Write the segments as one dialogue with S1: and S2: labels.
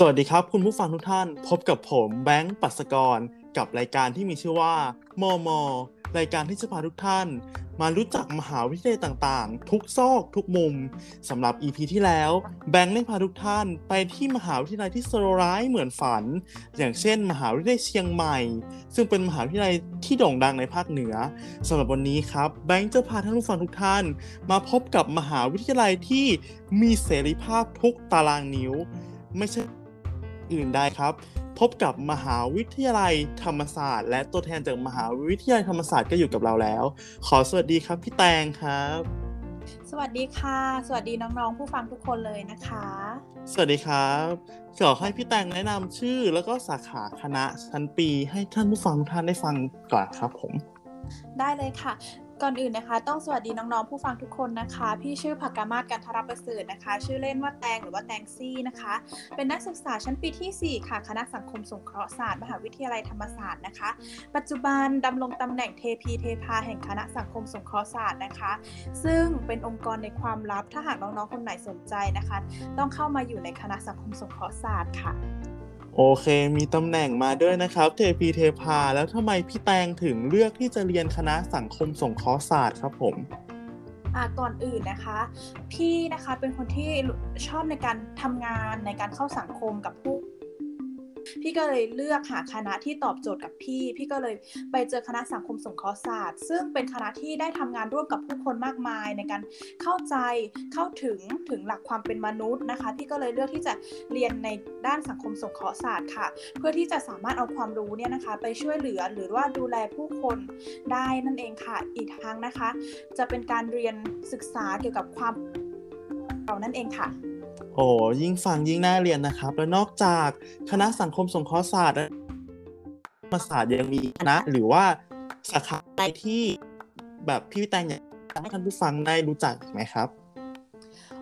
S1: สวัสดีครับ คุณผู้ฟังทุกท่านพบกับผมแบงค์ปัสกร กับรายการที่มีชื่อว่ามอมอรายการที่จะพาทุกท่าน มารู้จักมหาวิทยาลัยต่างๆ ทุกซอกทุกมุมสำหรับ EP ที่แล้ว แบงค์ได้พาทุกท่านไปที่มหาวิทยาลัยที่สโลร้ายเหมือนฝัน อย่างเช่น มหาวิทยาลัยเชียงใหม่ ซึ่งเป็นมหาวิทยาลัยที่โด่งดังในภาคเหนือสำหรับวันนี้ครับ แบงค์จะพาท่านผู้ฟังทุกท่าน มาพบกับมหาวิทยาลัยที่มีเสรีภาพทุกตารางนิ้ว ไม่ใช่ อื่นใดครับ พบกับมหาวิทยาลัยธรรมศาสตร์ และตัวแทนจากมหาวิทยาลัยธรรมศาสตร์ก็อยู่กับเราแล้ว ขอสวัสดีครับพี่แตงครับ
S2: สวัสดีค่ะ สวัสดีน้องๆผู้ฟังทุกคนเลยนะคะ
S1: สวัสดีครับขอให้พี่แตงแนะนำชื่อ แล้วก็สาขาคณะชั้นปี ให้ท่านผู้ฟังทุกท่านได้ฟังก่อนครับผม
S2: ได้เลยค่ะ ก่อนอื่นนะคะ ต้องสวัสดีน้องๆผู้ฟังทุกคนนะคะ พี่ชื่อผักกามาศกันทรประเสริฐนะคะ ชื่อเล่นว่าแตงหรือว่าแตงซี่นะคะ เป็นนักศึกษาชั้นปีที่ 4 ค่ะ คณะสังคมสงเคราะห์ศาสตร์มหาวิทยาลัยธรรมศาสตร์นะคะ ปัจจุบันดำรงตำแหน่งเทพีเทพาแห่งคณะสังคมสงเคราะห์ศาสตร์นะคะ ซึ่งเป็นองค์กรในความลับถ้าหากน้องๆคนไหนสนใจนะคะ ต้องเข้ามาอยู่ในคณะสังคมสงเคราะห์ศาสตร์ค่ะ
S1: โอเคมีตำแหน่งมาด้วยนะครับเทพีเทพา แล้วทำไมพี่แตงถึงเลือกที่จะเรียนคณะสังคมสงเคราะห์ศาสตร์ครับผม
S2: อะก่อนอื่นนะคะ พี่นะคะเป็นคนที่ชอบในการทำงานในการเข้าสังคมกับผู้ พี่ก็เลยเลือกหาคณะที่ตอบโจทย์กับพี่ พี่ก็เลยไปเจอคณะสังคมสงเคราะห์ศาสตร์ ซึ่งเป็นคณะที่ได้ทำงานร่วมกับผู้คนมากมายในการเข้าใจเข้าถึงถึงหลักความเป็นมนุษย์นะคะ พี่ก็เลยเลือกที่จะเรียนในด้านสังคมสงเคราะห์ศาสตร์ค่ะ เพื่อที่จะสามารถเอาความรู้เนี่ยนะคะ ไปช่วยเหลือหรือว่าดูแลผู้คนได้นั่นเองค่ะอีกทั้งนะคะ จะเป็นการเรียนศึกษาเกี่ยวกับความเรานั่นเองค่ะ
S1: โอ้ยิ่งฟังยิ่งน่าเรียนนะครับ และนอกจากคณะสังคมสงเคราะห์ศาสตร์และธรรมศาสตร์ยังมีคณะหรือว่าสาขาอะไรที่แบบพี่แตงอยากให้ท่านผู้ฟังได้รู้จักอีกไหมครับ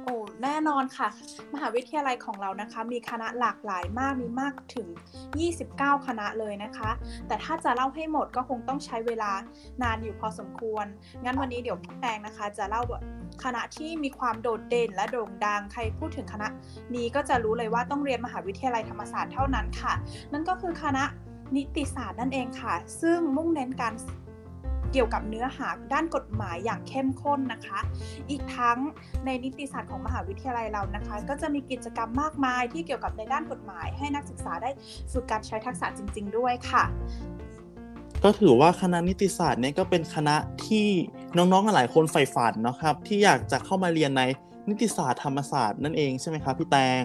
S2: โอ้แน่นอนค่ะ มหาวิทยาลัยของเรานะคะ มีคณะหลากหลายมากมีมากถึง 29 คณะเลยนะคะ แต่ถ้าจะเล่าให้หมดก็คงต้องใช้เวลานานอยู่พอสมควร งั้นวันนี้เดี๋ยวพี่แตงนะคะ จะเล่า คณะที่มีความโดดเด่นและโด่งดัง ใครพูดถึงคณะนี้ก็จะรู้เลยว่าต้องเรียนมหาวิทยาลัยธรรมศาสตร์เท่านั้นค่ะ นั่นก็คือคณะนิติศาสตร์นั่นเองค่ะ ซึ่งมุ่งเน้นการเกี่ยวกับเนื้อหาด้านกฎหมายอย่างเข้มข้นนะคะ อีกทั้งในนิติศาสตร์ของมหาวิทยาลัยเรานะคะ ก็จะมีกิจกรรมมากมายที่เกี่ยวกับในด้านกฎหมาย ให้นักศึกษาได้ฝึกการใช้ทักษะจริง ๆ ด้วยค่ะ
S1: ก็ถือว่าคณะนิติศาสตร์เนี่ยก็เป็นคณะที่ น้องๆหลายคนใฝ่ฝันเนาะครับที่อยากจะเข้ามาเรียนในนิติศาสตร์ธรรมศาสตร์นั่นเองใช่ไหมครับพี่แตง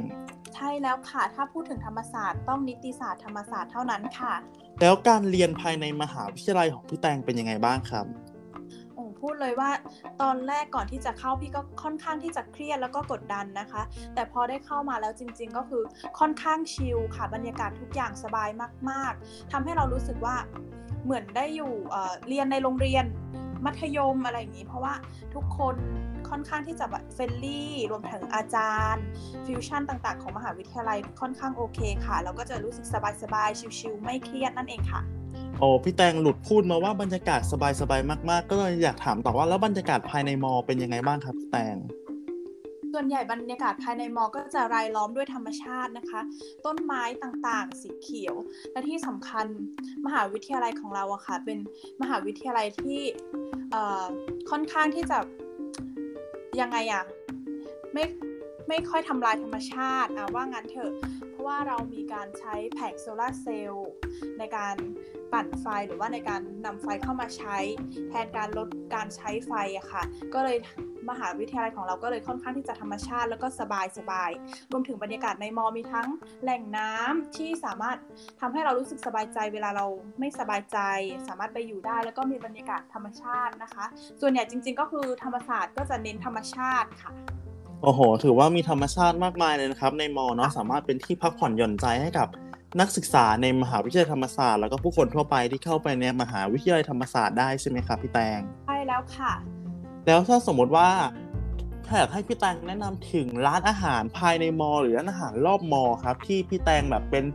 S2: ใช่แล้วค่ะ ถ้าพูดถึงธรรมศาสตร์ต้องนิติศาสตร์ธรรมศาสตร์เท่านั้นค่ะ
S1: แล้วการเรียนภายในมหาวิทยาลัยของพี่แตงเป็นยังไงบ้างครับ
S2: โอ้พูดเลยว่าตอนแรกก่อนที่จะเข้าพี่ก็ค่อนข้างที่จะเครียดแล้วก็กดดันนะคะ แต่พอได้เข้ามาแล้วจริง ๆ ก็คือค่อนข้าง chill ค่ะบรรยากาศทุกอย่างสบายมาก ๆทำให้เรารู้สึกว่าเหมือนได้อยู่เอ่อเรียนในโรงเรียน มัธยมอะไรอย่างนี้ เพราะว่าทุกคนค่อนข้างที่จะแบบ friendly รวมถึงอาจารย์ ฟิวชั่นต่างๆ ของมหาวิทยาลัยค่อนข้างโอเคค่ะ แล้วก็จะรู้สึกสบายๆ chill ๆ ไม่เครียดนั่นเองค่ะ
S1: โอ้พี่แตงหลุดพูดมาว่าบรรยากาศสบายๆ มาก ๆ ก็เลยอยากถามต่อว่าแล้วบรรยากาศภายในมอเป็นยังไงบ้างครับแตง
S2: ส่วนใหญ่บรรยากาศภายในมอ ก็จะรายล้อมด้วยธรรมชาตินะคะ ต้นไม้ต่างๆ สีเขียว และที่สำคัญมหาวิทยาลัยของเราอะค่ะ เป็นมหาวิทยาลัยที่ค่อนข้างที่จะยังไงอะไม่ไม่ค่อยทำลายธรรมชาติอะว่างั้นเถอะ เพราะว่าเรามีการใช้แผงโซลาร์เซลล์ในการปั่นไฟหรือว่าในการนำไฟเข้ามาใช้ แทนการลดการใช้ไฟอะค่ะ ก็เลย มหาวิทยาลัยของเราก็เลยค่อนข้างที่จะธรรมชาติ แล้วก็สบายสบายรวมถึงบรรยากาศในมอมีทั้งแหล่งน้ำที่สามารถทำให้เรารู้สึกสบายใจเวลาเราไม่สบายใจ สามารถไปอยู่ได้ แล้วก็มีบรรยากาศธรรมชาตินะคะ ส่วนใหญ่จริง ๆ ก็คือธรรมศาสตร์ก็จะเน้นธรรมชาติค่ะ
S1: โอ้โห ถือว่ามีธรรมชาติมากมายเลยนะครับ ในมอเนาะสามารถเป็นที่พักผ่อนหย่อนใจให้กับนักศึกษาในมหาวิทยาลัยธรรมศาสตร์แล้วก็ผู้คนทั่วไปที่เข้าไปในมหาวิทยาลัยธรรมศาสตร์ได้ใช่ไหมครับพี่แตง
S2: ใช่แล้วค่ะ
S1: แล้วถ้าสมมติว่าถ้าอยากให้พี่แตงแนะนำถึงร้านอาหารภายในมอ หรือร้านอาหารรอบมอครับ ที่พี่แตงแบบเป็น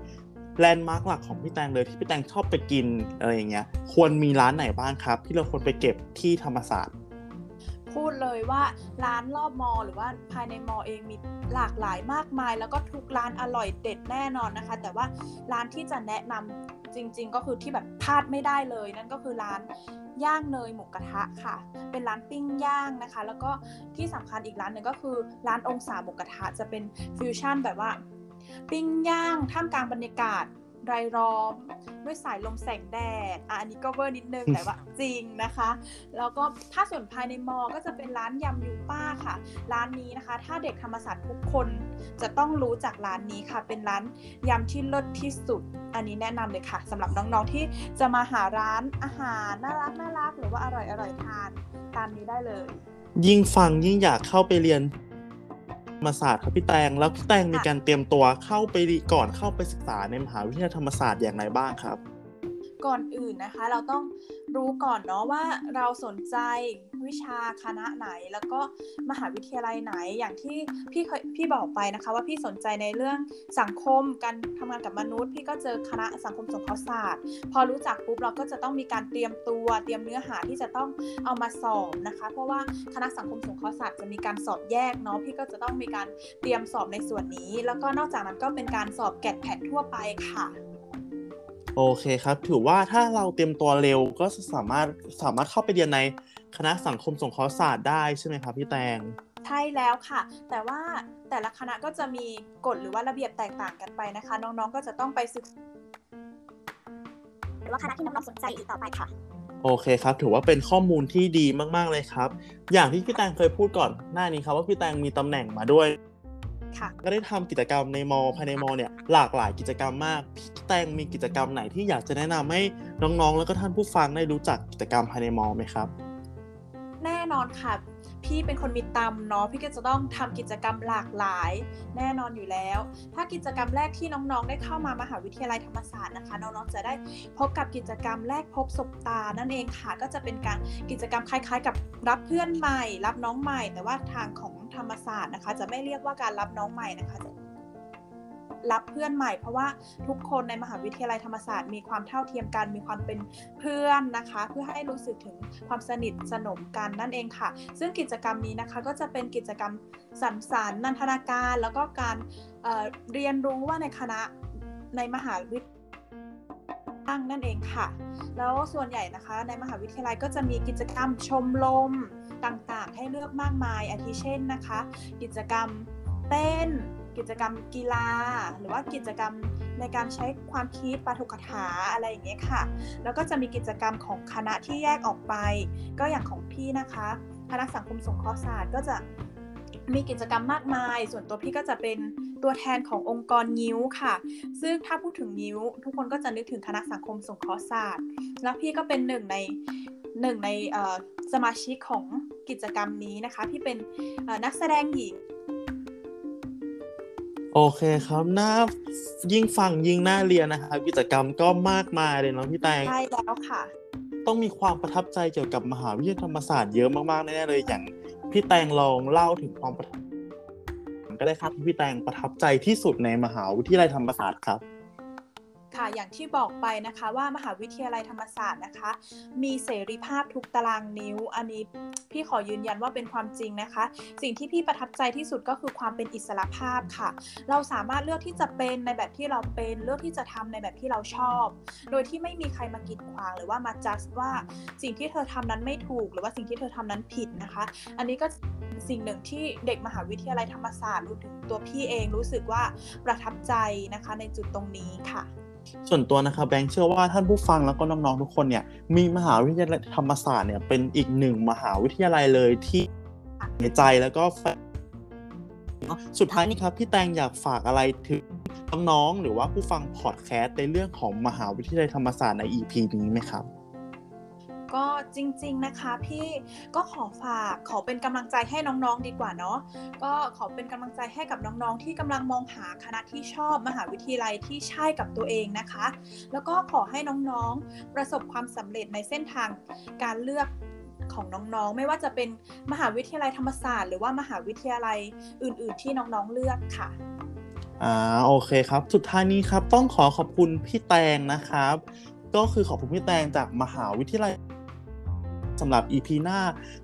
S1: แลนด์มาร์กหลักของพี่แตงเลยที่พี่แตงชอบไปกินอะไรอย่างเงี้ย ควรมีร้านไหนบ้างครับ ที่เราควรไปเก็บที่ธรรมศาสตร์
S2: พูดเลยว่าร้านรอบมอหรือว่าภายในมอเองมีหลากหลายมากมาย แล้วก็ทุกร้านอร่อยเด็ดแน่นอนนะคะ แต่ว่าร้านที่จะแนะนจริง ๆ ก็คือที่แบบพลาดไม่ได้เลย นั่นก็คือร้านย่างเนยหมูกระทะค่ะ เป็นร้านปิ้งย่างนะคะ แล้วก็ที่สำคัญอีกร้านหนึ่งก็คือร้านองศาหมูกระทะจะเป็นฟิวชั่นแบบว่าปิ้งย่างท่ามกลางบรรยากาศ รายล้อม ด้วยสายลมแสงแดดอะอันนี้ก็เวอร์นิดนึงแต่ว่าจริงนะคะ แล้วก็ถ้าส่วนภายในมอ ก็จะเป็นร้านยำยูป้าค่ะ ร้านนี้นะคะ ถ้าเด็กธรรมศาสตร์ทุกคนจะต้องรู้จักร้านนี้ค่ะ เป็นร้านยำที่เลิศที่สุด อันนี้แนะนำเลยค่ะสำหรับน้องๆที่จะมาหาร้านอาหารน่ารักน่ารักหรือว่าอร่อยอร่อยทาน ตามนี้ได้เลย
S1: ยิ่งฟังยิ่งอยากเข้าไปเรียนธรร มศาสตร์ครับพี่แตงแล้วพี่แตงมีการเตรียมตัวเข้าไปก่อนเข้าไปศึกษาในมหาวิทยาลัยธรรมศาสตร์อย่างไรบ้างครับ
S2: ก่อนอื่นนะคะ เราต้องรู้ก่อนเนาะว่าเราสนใจวิชาคณะไหน แล้วก็มหาวิทยาลัยไหนอย่างที่พี่เคยพี่บอกไปนะคะ ว่าพี่สนใจในเรื่องสังคมการทำงานกับมนุษย์ พี่ก็เจอคณะสังคมสงเคราะห์ศาสตร์ พอรู้จักปุ๊บเราก็จะต้องมีการเตรียมตัวเตรียมเนื้อหาที่จะต้องเอามาสอบนะคะ เพราะว่าคณะสังคมสงเคราะห์ศาสตร์จะมีการสอบแยกเนาะพี่ก็จะต้องมีการเตรียมสอบในส่วนนี้ แล้วก็นอกจากนั้นก็เป็นการสอบแกดแพดทั่วไปค่ะ
S1: โอเคครับ ถือว่าถ้าเราเตรียมตัวเร็วก็สามารถสามารถเข้าไปเรียนในคณะสังคมสงเคราะห์ศาสตร์ได้ใช่ไหมครับพี่แตง
S2: ใช่แล้วค่ะ แต่ว่าแต่ละคณะก็จะมีกฎหรือว่าระเบียบแตกต่างกันไปนะคะ น้องๆก็จะต้องไปศึกษา
S3: หรือว่าคณะที่น้องๆสนใจอีกต่อไปค่ะ
S1: โอเคครับ ถือว่าเป็นข้อมูลที่ดีมากๆเลยครับ อย่างที่พี่แตงเคยพูดก่อนหน้านี้ครับว่าพี่แตงมีตำแหน่งมาด้วย
S2: ค่ะ
S1: ก็ได้ทำกิจกรรมในมอภายในมอเนี่ยหลากหลายกิจกรรมมากพี่แตงมีกิจกรรมไหนที่อยากจะแนะนำให้น้องๆ แล้วก็ท่านผู้ฟังได้รู้จักกิจกรรมภายในมอไหมครับ
S2: แน่นอนค่ะ พี่เป็นคนมีตำเนาะพี่ก็จะต้องทำกิจกรรมหลากหลาย แน่นอนอยู่แล้ว ถ้ากิจกรรมแรกที่น้องๆ ได้เข้ามามหาวิทยาลัยธรรมศาสตร์นะคะน้องๆจะได้พบกับกิจกรรมแรกพบศบตานั่นเองค่ะ ก็จะเป็นการกิจกรรมคล้าย ๆ กับรับเพื่อนใหม่ รับน้องใหม่ แต่ว่าทางของ ธรรมศาสตร์นะคะ จะไม่เรียกว่าการรับน้องใหม่นะคะรับเพื่อนใหม่เพราะว่าทุกคนในมหาวิทยาลัยธรรมศาสตร์มีความเท่าเทียมกันมีความเป็นเพื่อนนะคะ เพื่อให้รู้สึกถึงความสนิทสนมกันนั่นเองค่ะ ซึ่งกิจกรรมนี้นะคะก็จะเป็นกิจกรรมสันสารนันทนาการ แล้วก็การเเรียนรู้ว่าในคณะในมหาวิท ยาลัยนั่นเองค่ะ แล้วส่วนใหญ่นะคะ ในมหาวิทยาลัยก็จะมีกิจกรรมชมรมต่างๆ ให้เลือกมากมายอาทิเช่นนะคะ กิจกรรมเต้น กิจกรรมกีฬา หรือว่ากิจกรรมในการใช้ความคิดปาฐกถาอะไรอย่างเงี้ยค่ะ แล้วก็จะมีกิจกรรมของคณะที่แยกออกไป ก็อย่างของพี่นะคะ คณะสังคมสงเคราะห์ศาสตร์ก็จะ มีกิจกรรมมากมาย ส่วนตัวพี่ก็จะเป็นตัวแทนขององค์กรงิ้วค่ะ ซึ่งถ้าพูดถึงงิ้ว ทุกคนก็จะนึกถึงคณะสังคมสงเคราะห์ศาสตร์ แล้วพี่ก็เป็นหนึ่งในหนึ่งในเอ่อสมาชิกของกิจกรรมนี้นะคะ พี่เป็นเอ่อนักแสดงหญิง
S1: โอเคครับน่ายิ่งฟังยิ่งน่าเรียนนะครับกิจกรรมก็มากมายเลยเนาะพี่แตง
S2: ใช่แล้วค่ะ
S1: ต้องมีความประทับใจเกี่ยวกับมหาวิทยาลัยธรรมศาสตร์เยอะมากๆแน่ๆเลยอย่าง พี่แตงลองเล่าถึงความประทับก็ได้ครับที่พี่แตงประทับใจที่สุดในมหาวิทยาลัยธรรมศาสตร์ครับ
S2: ค่ะ อย่างที่บอกไปนะคะว่ามหาวิทยาลัยธรรมศาสตร์นะคะ มีเสรีภาพทุกตารางนิ้ว อันนี้พี่ขอยืนยันว่าเป็นความจริงนะคะ สิ่งที่พี่ประทับใจที่สุดก็คือความเป็นอิสระภาพค่ะ เราสามารถเลือกที่จะเป็นในแบบที่เราเป็นเลือกที่จะทำในแบบที่เราชอบ โดยที่ไม่มีใครมากีดขวางหรือว่ามาจัดว่าสิ่งที่เธอทำนั้นไม่ถูก หรือว่าสิ่งที่เธอทำนั้นผิดนะคะ อันนี้ก็สิ่งหนึ่งที่เด็กมหาวิทยาลัยธรรมศาสตร์รวมถึงตัวพี่เองรู้สึกว่าประทับใจนะคะในจุดตรงนี้ค่ะ
S1: ส่วนตัวนะครับแบงค์เชื่อว่าท่านผู้ฟังแล้วก็น้องๆทุกคนเนี่ยมีมหาวิทยาลัยธรรมศาสตร์เนี่ยเป็นอีกหนึ่งมหาวิทยาลัยเลยที่ในใจแล้วก็สุดท้ายนี้ครับพี่แตงอยากฝากอะไรถึงน้องๆหรือว่าผู้ฟังพอดแคสต์ในเรื่องของมหาวิทยาลัยธรรมศาสตร์ใน EP นี้ไหมครับ
S2: ก็จริง ๆนะคะ พี่ก็ขอฝากขอเป็นกำลังใจให้น้องๆดีกว่าเนาะก็ขอเป็นกำลังใจให้กับน้องๆ ที่กำลังมองหาคณะที่ชอบมหาวิทยาลัยที่ใช่กับตัวเองนะคะ แล้วก็ขอให้น้องๆประสบความสำเร็จในเส้นทางการเลือกของน้องๆ ไม่ว่าจะเป็นมหาวิทยาลัยธรรมศาสตร์ หรือว่ามหาวิทยาลัยอื่น ๆ ที่น้องๆเลือกค่ะ
S1: อ่าโอเคครับ สุดท้ายนี้ครับต้องขอขอบคุณพี่แตงนะครับ ก็คือขอบคุณพี่แตงจากมหาวิทยาลัย สำหรับ EP หน้า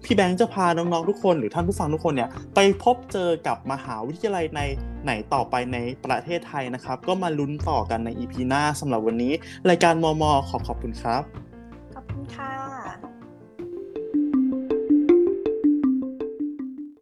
S1: พี่แบงค์จะพาน้องๆทุกคนหรือท่านผู้ฟังทุกคนเนี่ยไปพบเจอกับมหาวิทยาลัยในไหนต่อไปในประเทศไทยนะครับ ก็มาลุ้นต่อกันใน EP หน้าสำหรับวันนี้ รายการมมขอขอบคุณครับ